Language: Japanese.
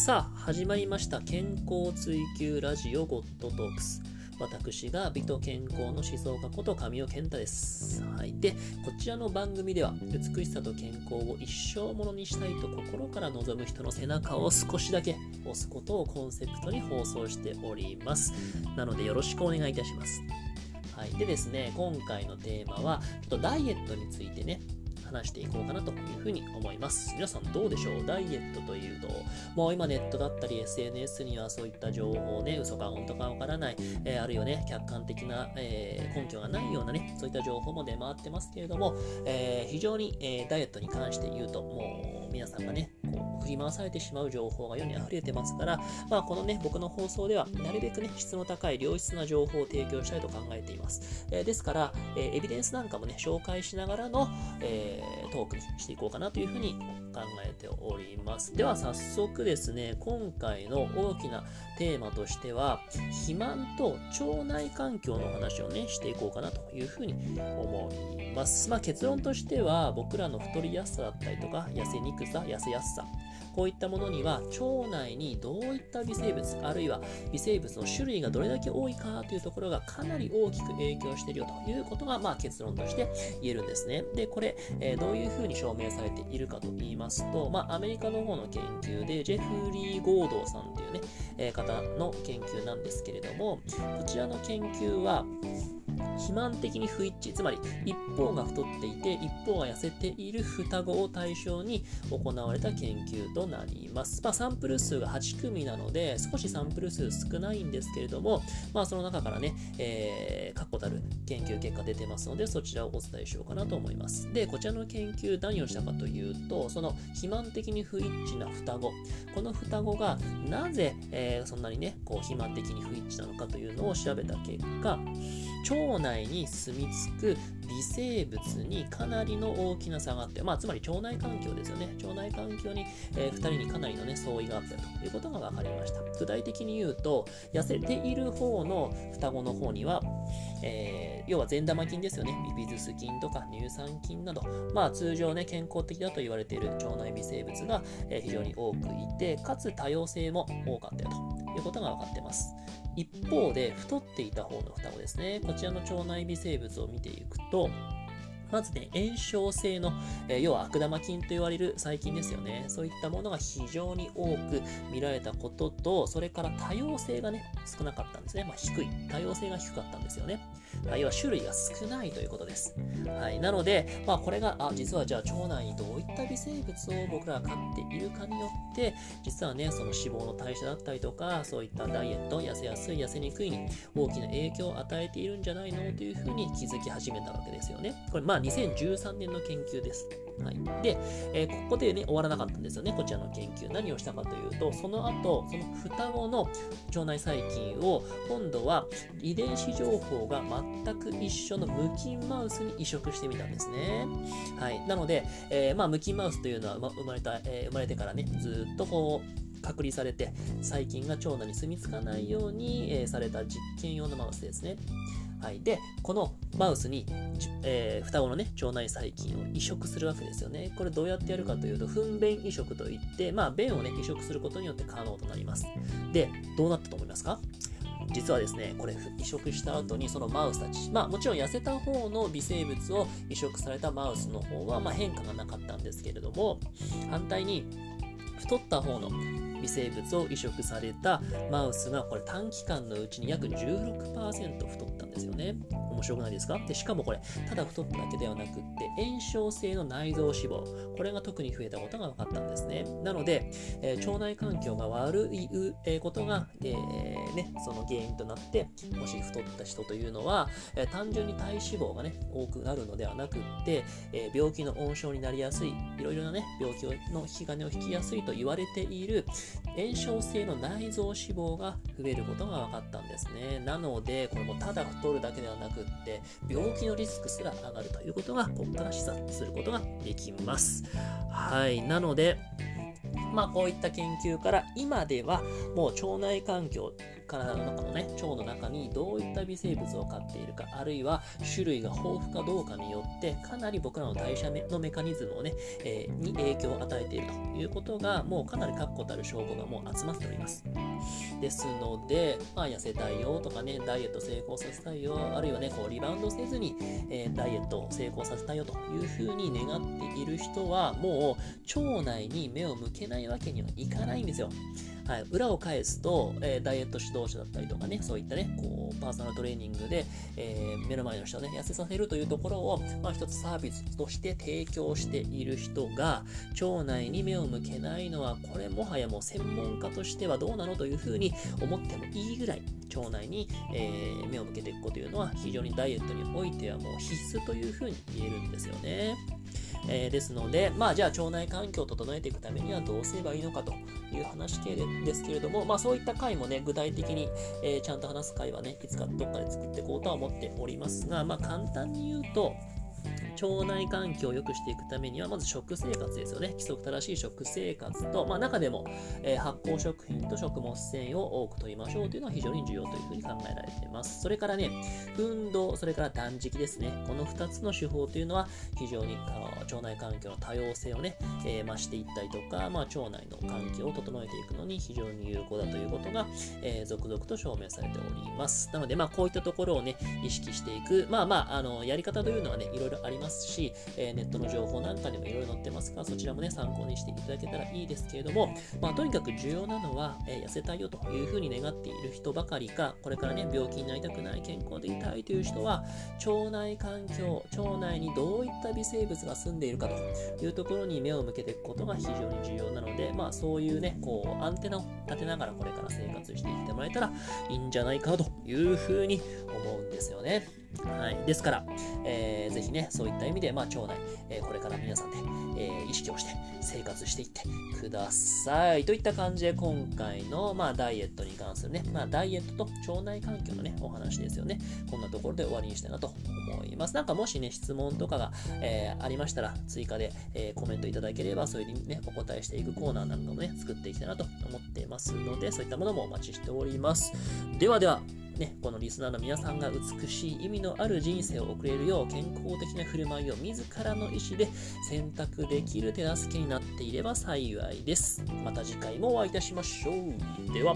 さあ、始まりました。健康追求ラジオゴッドトークス。私が美と健康の思想家こと神尾健太です。はい。で、こちらの番組では、美しさと健康を一生ものにしたいと心から望む人の背中を少しだけ押すことをコンセプトに放送しております。なので、よろしくお願いいたします。はい。でですね、今回のテーマは、ちょっとダイエットについてね、話していこうかなというふうに思います。皆さんどうでしょう？ダイエットというと、もう今ネットだったり SNS にはそういった情報ね、嘘か本当かわからない、えー、あるいはね、客観的な、えー、根拠がないようなね、そういった情報も出回ってますけれども、えー、非常に、えダイエットに関して言うと、もう皆さんがね、こう振り回されてしまう情報が世に溢れてますから、まあ、このね、僕の放送では、なるべくね、質の高い良質な情報を提供したいと考えています。えですから、えエビデンスなんかもね、紹介しながらの、えー、トークにしていこうかなというふうに考えております。では早速ですね、今回の大きなテーマとしては、肥満と腸内環境の話をね、していこうかなというふうに思います。まあ、結論としては、僕らの太りやすさだったりとか、痩せにくさ、痩せやすさ、こういったものには腸内にどういった微生物あるいは微生物の種類がどれだけ多いかというところがかなり大きく影響しているよということが、まあ、結論として言えるんですね。で、これ、えー、どういうふうに証明されているかと言いますと、まあ、アメリカの方の研究でジェフリー・ゴードーさんというね、えー、方の研究なんですけれども、こちらの研究は、肥満的に不一致、つまり一方が太っていて一方が痩せている双子を対象に行われた研究となります。まあ、サンプル数が8組なので少しサンプル数少ないんですけれども、まあ、その中からね、えー、確固たる研究結果出てますのでそちらをお伝えしようかなと思います。で、こちらの研究何をしたかというと、その肥満的に不一致な双子、この双子がなぜ、えー、そんなにね、こう肥満的に不一致なのかというのを調べた結果、腸内に住み着く微生物にかなりの大きな差があって、まあ、つまり腸内環境ですよね。腸内環境に、えー、2人にかなりの、ね、相違があったということが分かりました。具体的に言うと、痩せている方の双子の方には、えー、要は善玉菌ですよね。ビビズス菌とか乳酸菌など、まあ、通常ね、健康的だと言われている腸内微生物が、えー、非常に多くいて、かつ多様性も多かったよということが分かってます。一方で太っていた方の双子ですねこちらの腸内微生物を見ていくとまずね、炎症性の、えー、要は悪玉菌と言われる細菌ですよね。そういったものが非常に多く見られたことと、それから多様性がね、少なかったんですね。まあ、低い。多様性が低かったんですよね。要は種類が少ないということです。はい。なので、まあ、これが、あ、実はじゃあ腸内にどういった微生物を僕らが飼っているかによって、実はね、その脂肪の代謝だったりとか、そういったダイエット、痩せやすい、痩せにくいに大きな影響を与えているんじゃないの？というふうに気づき始めたわけですよね。これ、まあ、2013年の研究です。はい、で、えー、ここでね、終わらなかったんですよね、こちらの研究。何をしたかというと、その後、その双子の腸内細菌を、今度は遺伝子情報が全く一緒の無菌マウスに移植してみたんですね。はい。なので、えー、まあ、無菌マウスというのは、生まれた、えー、生まれてからね、ずっとこう、隔離されて細菌が腸内に住み着かないように、えー、された実験用のマウスですね。はい、で、このマウスに、えー、双子のね、腸内細菌を移植するわけですよね。これどうやってやるかというと、糞便移植といって、まあ、便をね、移植することによって可能となります。で、どうなったと思いますか？実はですね、これ移植した後にそのマウスたち、まあもちろん痩せた方の微生物を移植されたマウスの方はま変化がなかったんですけれども、反対に太った方の微生物を移植されたマウスがこれ短期間のうちに約16%太ったんですよね。面白くないですか？でしかもこれ、ただ太っただけではなくって、炎症性の内臓脂肪、これが特に増えたことが分かったんですね。なので、えー、腸内環境が悪い、えー、ことが、えー、ね、その原因となって、もし太った人というのは、え単純に体脂肪がね、多くなるのではなくって、え病気の温床になりやすい、いろいろなね、病気の引き金を引きやすいと言われている、炎症性の内臓脂肪が増えることが分かったんですね。なので、これもただ太るだけではなくって、病気のリスクすら上がるということが、ここから示唆することができます。はい。なので、まあこういった研究から今ではもう腸内環境体の中のね、腸の中にどういった微生物を飼っているか、あるいは種類が豊富かどうかによって、かなり僕らの代謝のメカニズムをね、えー、に影響を与えているということが、もうかなり確固たる証拠がもう集まっております。ですので、まあ、痩せたいよとかね、ダイエット成功させたいよ、あるいはね、こうリバウンドせずに、えー、ダイエットを成功させたいよというふうに願っている人は、もう腸内に目を向けないわけにはいかないんですよ。はい、裏を返すと、えー、ダイエット指導者だったりとかね、そういったね、こう、パーソナルトレーニングで、えー、目の前の人をね、痩せさせるというところを、まあ、一つサービスとして提供している人が、腸内に目を向けないのは、これもはやもう専門家としてはどうなのというふうに思ってもいいぐらい、腸内に、えー、目を向けていくことというのは、非常にダイエットにおいてはもう必須というふうに言えるんですよね。えー、ですので、まあ、じゃあ腸内環境を整えていくためにはどうすればいいのかという話系ですけれども、まあ、そういった回もね、具体的に、えー、ちゃんと話す回はね、いつかどっかで作っていこうとは思っておりますが、まあ、簡単に言うと、腸内環境を良くしていくためには、まず食生活ですよね。規則正しい食生活と、まあ、中でも、えー、発酵食品と食物繊維を多く取りましょうというのは非常に重要というふうに考えられています。それからね、運動、それから断食ですね。この2つの手法というのは非常に腸内環境の多様性をね、えー、増していったりとか、まあ、腸内の環境を整えていくのに非常に有効だということが、えー、続々と証明されております。なので、まあ、こういったところをね、意識していく、まあまあ、あの、やり方というのはね、いろいろありますますし、え、ネットの情報なんかにもいろいろ載ってますから、そちらもね、参考にしていただけたらいいですけれども、まあ、とにかく重要なのは、え、痩せたいよというふうに願っている人ばかりか、これからね、病気になりたくない、健康でいたいという人は、腸内環境、腸内にどういった微生物が住んでいるかというところに目を向けていくことが非常に重要なので、まあ、そういうね、こう、アンテナを立てながらこれから生活していってもらえたらいいんじゃないかなというふうに思うんですよね。はい。ですから、えー、ぜひね、そういった意味で、まあ、腸内、えー、これから皆さんで、えー、意識をして生活していってください。といった感じで、今回の、まあ、ダイエットに関するね、まあ、ダイエットと腸内環境のね、お話ですよね。こんなところで終わりにしたいなと思います。なんかもしね、質問とかが、えー、ありましたら、追加で、えー、コメントいただければ、それにね、お答えしていくコーナーなんかもね、作っていきたいなと思っていますので、そういったものもお待ちしております。ではでは、ね、このリスナーの皆さんが美しい意味のある人生を送れるよう健康的な振る舞いを自らの意思で選択できる手助けになっていれば幸いです。また次回もお会いいたしましょう。では。